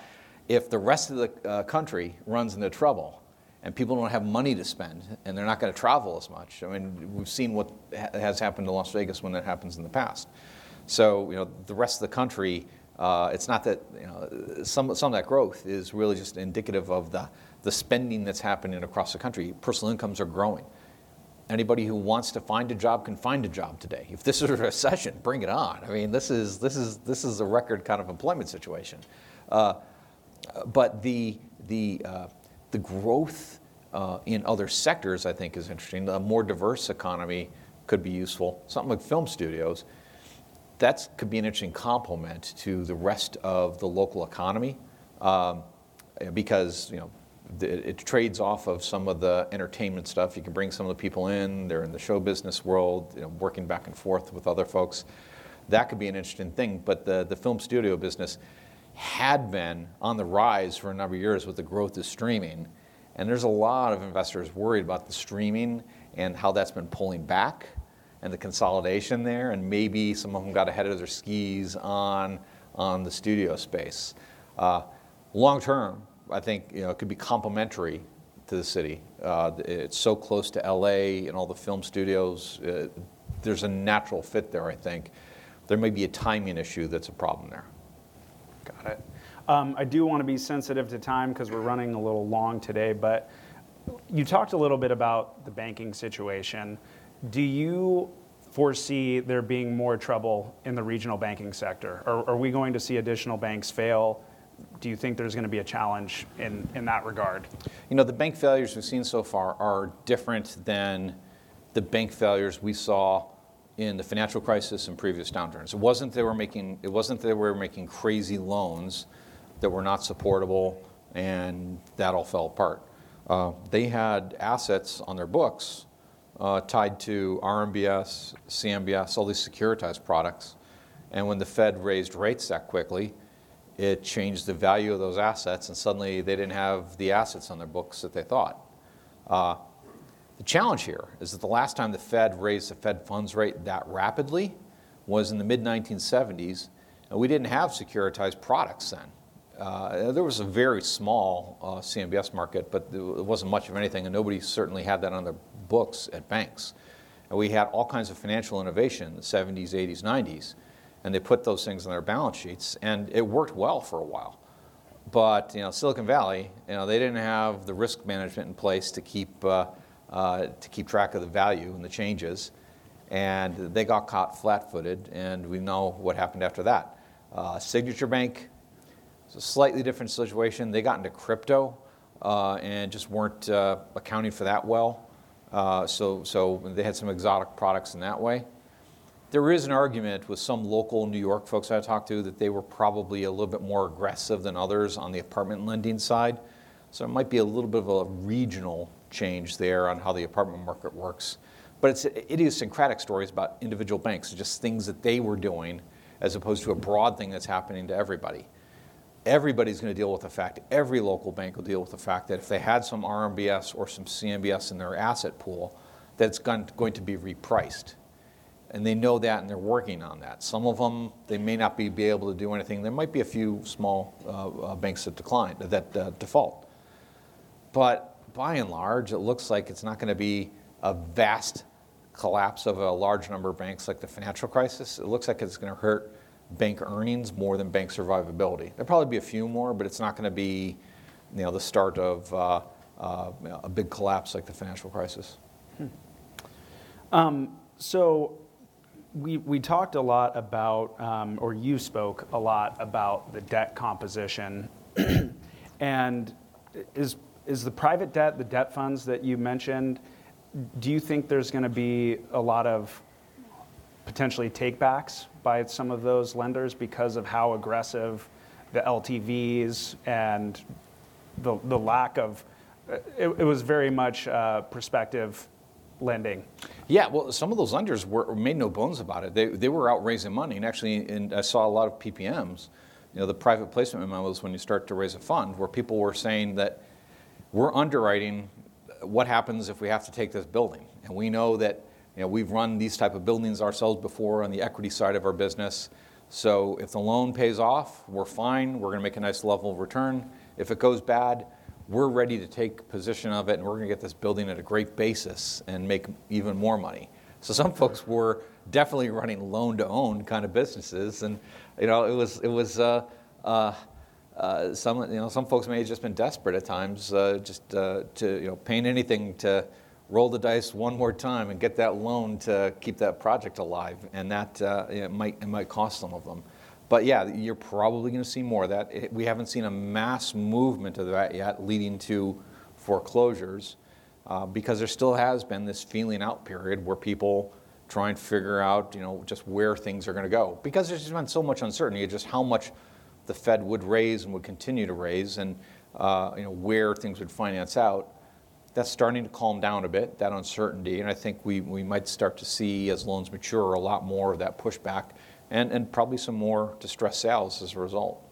if the rest of the uh, country runs into trouble and people don't have money to spend and they're not going to travel as much, I mean, we've seen what ha- has happened to Las Vegas when that happens in the past. So, you know, the rest of the country, uh, it's not that, you know, some, some of that growth is really just indicative of the, the spending that's happening across the country. Personal incomes are growing. Anybody who wants to find a job can find a job today. If this is a recession, bring it on. I mean, this is, this is, this is a record kind of employment situation. Uh, but the, the, uh, the growth uh, in other sectors, I think, is interesting. A more diverse economy could be useful. Something like film studios, that could be an interesting complement to the rest of the local economy um, because, you know, it trades off of some of the entertainment stuff. You can bring some of the people in, they're in the show business world, you know, working back and forth with other folks. That could be an interesting thing. But the, the film studio business had been on the rise for a number of years with the growth of streaming. And there's a lot of investors worried about the streaming and how that's been pulling back and the consolidation there. And maybe some of them got ahead of their skis on, on the studio space. Uh, long term, I think you know, it could be complementary to the city. Uh, it's so close to LA and all the film studios. Uh, there's a natural fit there, I think. There may be a timing issue that's a problem there. Got it. Um, I do want to be sensitive to time because we're running a little long today, but you talked a little bit about the banking situation. Do you foresee there being more trouble in the regional banking sector? Or are we going to see additional banks fail? do you think there's going to be a challenge in, in that regard? You know, the bank failures we've seen so far are different than the bank failures we saw in the financial crisis and previous downturns. It wasn't they were making it wasn't they were making crazy loans that were not supportable and that all fell apart. Uh, they had assets on their books uh, tied to RMBS, CMBS, all these securitized products. And when the Fed raised rates that quickly, it changed the value of those assets, and suddenly they didn't have the assets on their books that they thought. Uh, the challenge here is that the last time the Fed raised the Fed funds rate that rapidly was in the mid 1970s, and we didn't have securitized products then. Uh, there was a very small uh, CMBS market, but it wasn't much of anything, and nobody certainly had that on their books at banks. And we had all kinds of financial innovation in the 70s, 80s, 90s and they put those things on their balance sheets, and it worked well for a while. But you know, Silicon Valley, you know, they didn't have the risk management in place to keep uh, uh, to keep track of the value and the changes, and they got caught flat-footed, and we know what happened after that. Uh, Signature Bank, it's a slightly different situation. They got into crypto uh, and just weren't uh, accounting for that well. Uh, so, so they had some exotic products in that way. There is an argument with some local New York folks I talked to that they were probably a little bit more aggressive than others on the apartment lending side. So it might be a little bit of a regional change there on how the apartment market works. But it's idiosyncratic stories about individual banks, just things that they were doing as opposed to a broad thing that's happening to everybody. Everybody's going to deal with the fact, every local bank will deal with the fact that if they had some RMBS or some CMBS in their asset pool, that it's going to be repriced and they know that and they're working on that. Some of them, they may not be, be able to do anything. There might be a few small uh, uh, banks that decline, that uh, default. But by and large, it looks like it's not going to be a vast collapse of a large number of banks like the financial crisis. It looks like it's going to hurt bank earnings more than bank survivability. There'll probably be a few more, but it's not going to be you know, the start of uh, uh, a big collapse like the financial crisis. Hmm. Um, so we, we talked a lot about, um, or you spoke a lot about the debt composition. and is, is the private debt, the debt funds that you mentioned, do you think there's going to be a lot of potentially takebacks by some of those lenders because of how aggressive the LTVs and the, the lack of, it, it was very much uh, prospective lending. Yeah, well, some of those lenders were made no bones about it. They, they were out raising money, and actually, in, I saw a lot of PPMs. You know, the private placement memos when you start to raise a fund, where people were saying that we're underwriting what happens if we have to take this building. And we know that you know, we've run these type of buildings ourselves before on the equity side of our business. So if the loan pays off, we're fine. We're going to make a nice level of return. If it goes bad, we're ready to take position of it and we're going to get this building at a great basis and make even more money. So some folks were definitely running loan to own kind of businesses, and you know it was it was uh, uh, uh, some you know some folks may have just been desperate at times, uh, just uh, to you know paying anything to roll the dice one more time and get that loan to keep that project alive, and that uh, it might it might cost some of them. But yeah, you're probably going to see more of that. It, we haven't seen a mass movement of that yet, leading to foreclosures, uh, because there still has been this feeling out period where people try and figure out, you know, just where things are going to go. Because there's just been so much uncertainty, just how much the Fed would raise and would continue to raise, and uh, you know where things would finance out that's starting to calm down a bit, that uncertainty. And I think we, we might start to see, as loans mature, a lot more of that pushback and, and probably some more distressed sales as a result.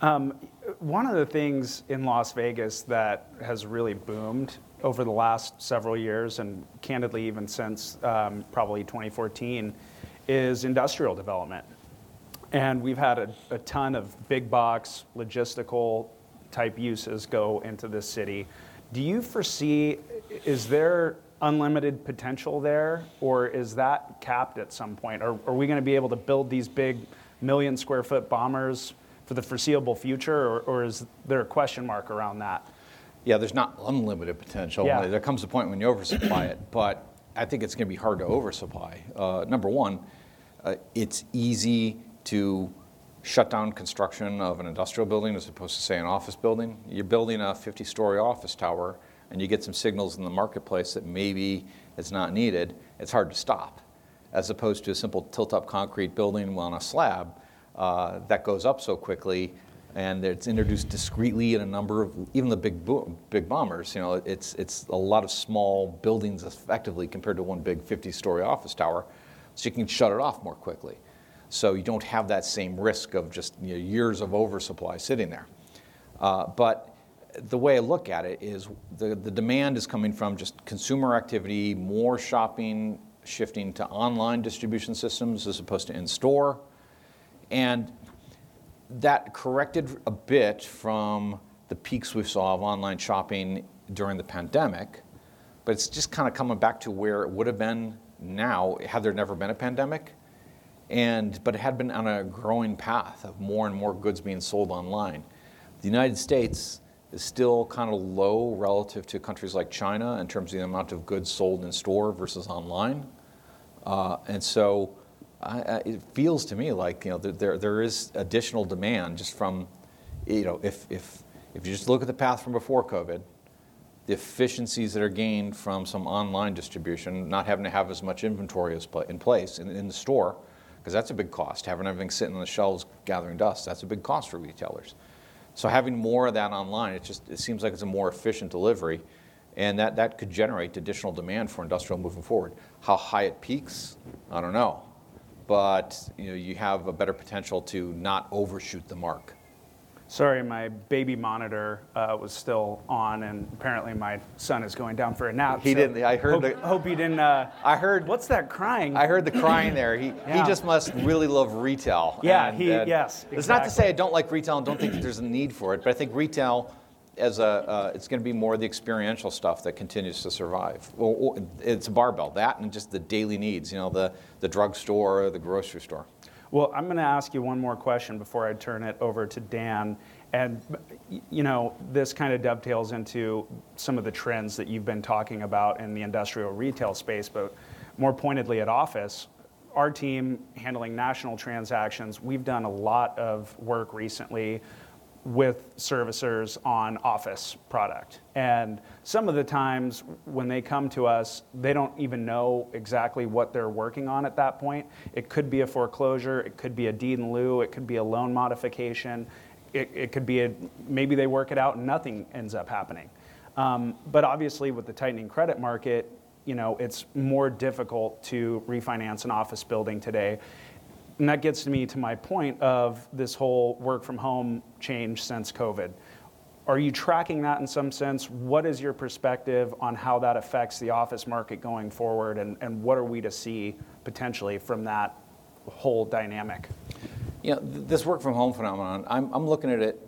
Um, one of the things in Las Vegas that has really boomed over the last several years, and candidly, even since um, probably 2014, is industrial development. And we've had a, a ton of big box, logistical type uses go into this city. Do you foresee, is there unlimited potential there, or is that capped at some point? Are, are we going to be able to build these big million square foot bombers for the foreseeable future, or, or is there a question mark around that? Yeah, there's not unlimited potential. Yeah. There comes a point when you oversupply it, but I think it's going to be hard to oversupply. Uh, number one, uh, it's easy to shut down construction of an industrial building as opposed to, say, an office building. You're building a 50 story office tower and you get some signals in the marketplace that maybe it's not needed, it's hard to stop. As opposed to a simple tilt up concrete building on a slab uh, that goes up so quickly and it's introduced discreetly in a number of even the big big bombers. You know, it's it's a lot of small buildings effectively compared to one big 50-story office tower, so you can shut it off more quickly so you don't have that same risk of just you know, years of oversupply sitting there. Uh, but the way I look at it is the, the demand is coming from just consumer activity, more shopping, shifting to online distribution systems as opposed to in store. And that corrected a bit from the peaks we saw of online shopping during the pandemic, but it's just kind of coming back to where it would have been now had there never been a pandemic and, but it had been on a growing path of more and more goods being sold online. The United States is still kind of low relative to countries like China in terms of the amount of goods sold in store versus online. Uh, and so I, I, it feels to me like you know there, there is additional demand just from you know if, if, if you just look at the path from before COVID, the efficiencies that are gained from some online distribution, not having to have as much inventory as in place in, in the store, because that's a big cost. Having everything sitting on the shelves gathering dust, that's a big cost for retailers. So having more of that online, it just it seems like it's a more efficient delivery, and that, that could generate additional demand for industrial moving forward. How high it peaks, I don't know, but you know you have a better potential to not overshoot the mark. Sorry, my baby monitor uh, was still on, and apparently my son is going down for a nap. He so didn't. I heard. Hope, the, hope he didn't. Uh, I heard. What's that crying? I heard the crying there. He Yeah. he just must really love retail. Yeah, he- yes, It's not to say I don't like retail and don't think that there's a need for it, but I think retail as a uh, it's going to be more the experiential stuff that continues to survive. Well, it's a barbell that and just the daily needs. You know, the the drugstore, the grocery store. Well, I'm going to ask you one more question before I turn it over to Dan. And, you know, this kind of dovetails into some of the trends that you've been talking about in the industrial retail space, but more pointedly at office. Our team handling national transactions, we've done a lot of work recently with servicers on office product. And some of the times when they come to us, they don't even know exactly what they're working on at that point. It could be a foreclosure, it could be a deed in lieu, it could be a loan modification, it, it could be a, maybe they work it out and nothing ends up happening. Um, but obviously, with the tightening credit market, you know, it's more difficult to refinance an office building today. And that gets to me to my point of this whole work from home change since COVID. Are you tracking that in some sense? What is your perspective on how that affects the office market going forward, and and what are we to see potentially from that whole dynamic? You know, this work from home phenomenon, I'm looking at it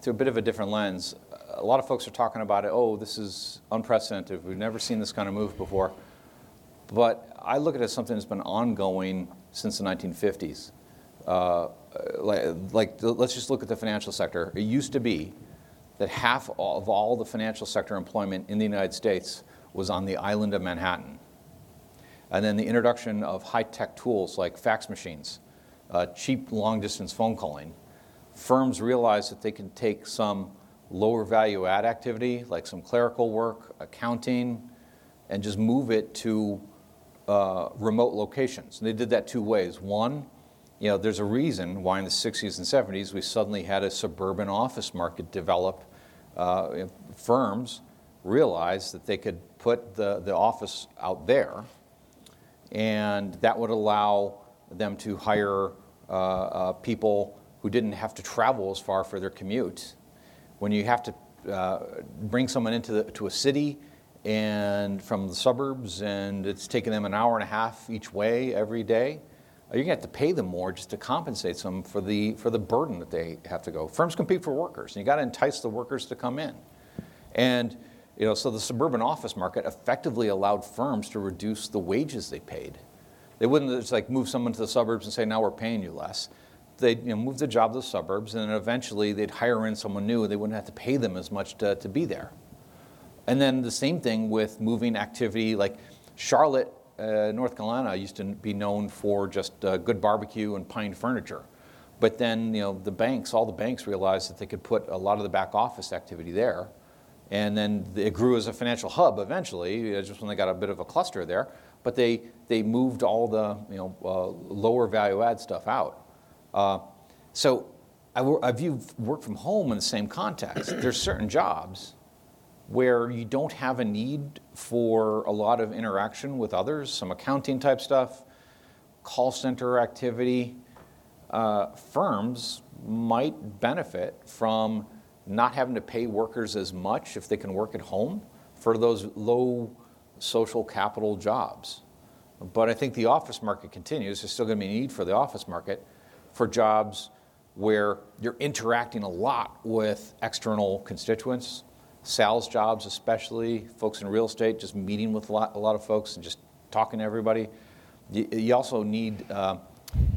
through a bit of a different lens. A lot of folks are talking about it, "Oh, this is unprecedented. We've never seen this kind of move before." But I look at it as something that's been ongoing since the 1950s. Uh, like, let's just look at the financial sector. It used to be that half of all the financial sector employment in the United States was on the island of Manhattan. And then the introduction of high-tech tools like fax machines, uh, cheap long-distance phone calling, firms realized that they could take some lower value-add activity, like some clerical work, accounting, and just move it to Uh, remote locations. And they did that two ways. One, you know, there's a reason why in the 60s and 70s we suddenly had a suburban office market develop. Uh, firms realized that they could put the the office out there, and that would allow them to hire uh, people who didn't have to travel as far for their commute. When you have to bring someone into to a city and from the suburbs, and it's taking them an hour and a half each way every day, you're gonna have to pay them more just to compensate them for the for the burden that they have to go. Firms compete for workers, and you gotta entice the workers to come in. And, you know, so the suburban office market effectively allowed firms to reduce the wages they paid. They wouldn't just, like, move someone to the suburbs and say, "Now we're paying you less." They'd, you know, move the job to the suburbs, and then eventually they'd hire in someone new, and they wouldn't have to pay them as much to, to be there. And then the same thing with moving activity, like Charlotte, uh, North Carolina, used to be known for just uh, good barbecue and pine furniture. But then, you know, the banks, all the banks realized that they could put a lot of the back office activity there, and then it grew as a financial hub eventually, uh, just when they got a bit of a cluster there. But they they moved all the, you know, lower value-add stuff out. So I view work from home in the same context. There's certain jobs where you don't have a need for a lot of interaction with others, some accounting-type stuff, call center activity. Uh, firms might benefit from not having to pay workers as much if they can work at home for those low social capital jobs. But I think the office market continues. There's still gonna be a need for the office market for jobs where you're interacting a lot with external constituents, sales jobs especially, folks in real estate, just meeting with a lot, a lot of folks and just talking to everybody. You also need uh,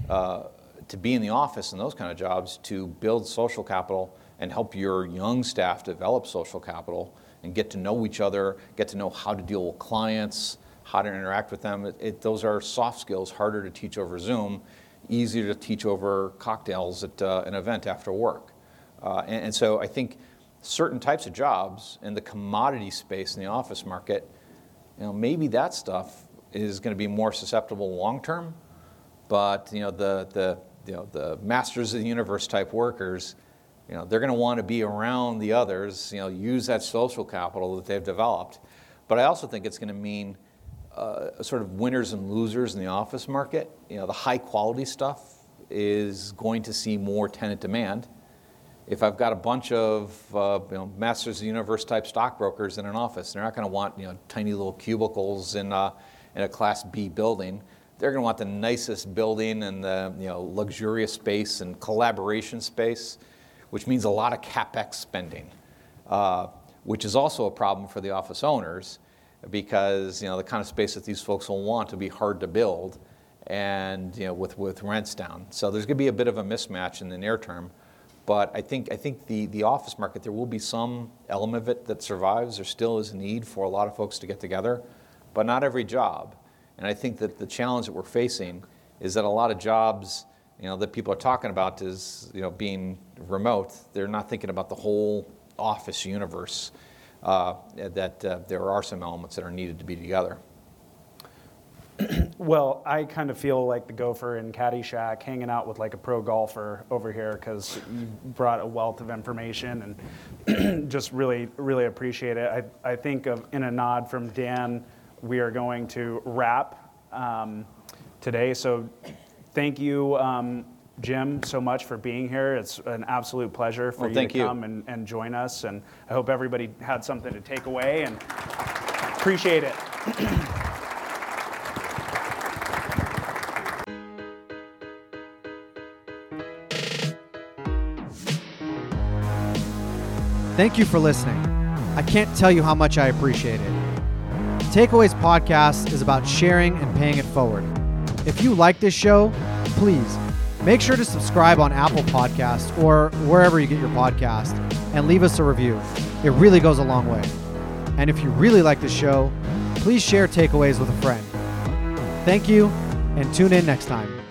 uh, to be in the office in those kind of jobs to build social capital and help your young staff develop social capital and get to know each other, get to know how to deal with clients, how to interact with them. Those are soft skills, harder to teach over Zoom, easier to teach over cocktails at uh, an event after work. And so I think certain types of jobs in the commodity space in the office market, you know, maybe that stuff is gonna be more susceptible long term. But, you know, the the, you know, the masters of the universe type workers, you know, they're gonna wanna be around the others, you know, use that social capital that they've developed. But I also think it's gonna mean uh, sort of winners and losers in the office market. You know, the high-quality stuff is going to see more tenant demand. If I've got a bunch of, uh, you know, masters of the universe type stockbrokers in an office, they're not gonna want, you know, tiny little cubicles uh, in a Class B building. They're gonna want the nicest building and the, you know, luxurious space and collaboration space, which means a lot of CapEx spending. Uh, which is also a problem for the office owners because, you know, the kind of space that these folks will want will be hard to build and, you know, with, with rents down. So there's gonna be a bit of a mismatch in the near term. But I think I think the office market, there will be some element of it that survives. There still is a need for a lot of folks to get together, but not every job. And I think that the challenge that we're facing is that a lot of jobs, you know, that people are talking about is, you know, being remote. They're not thinking about the whole office universe, uh, that uh, there are some elements that are needed to be together. Well, I kind of feel like the gopher in Caddyshack, hanging out with, like, a pro golfer over here because you brought a wealth of information, and just really, really appreciate it. I I think of, in a nod from Dan, we are going to wrap um, today. So thank you um, Jim so much for being here. It's an absolute pleasure for Well, you to you. come and, and join us. And I hope everybody had something to take away and appreciate it. Thank you for listening. I can't tell you how much I appreciate it. Takeaways Podcast is about sharing and paying it forward. If you like this show, please make sure to subscribe on Apple Podcasts or wherever you get your podcast and leave us a review. It really goes a long way. And if you really like the show, please share takeaways with a friend. Thank you and tune in next time.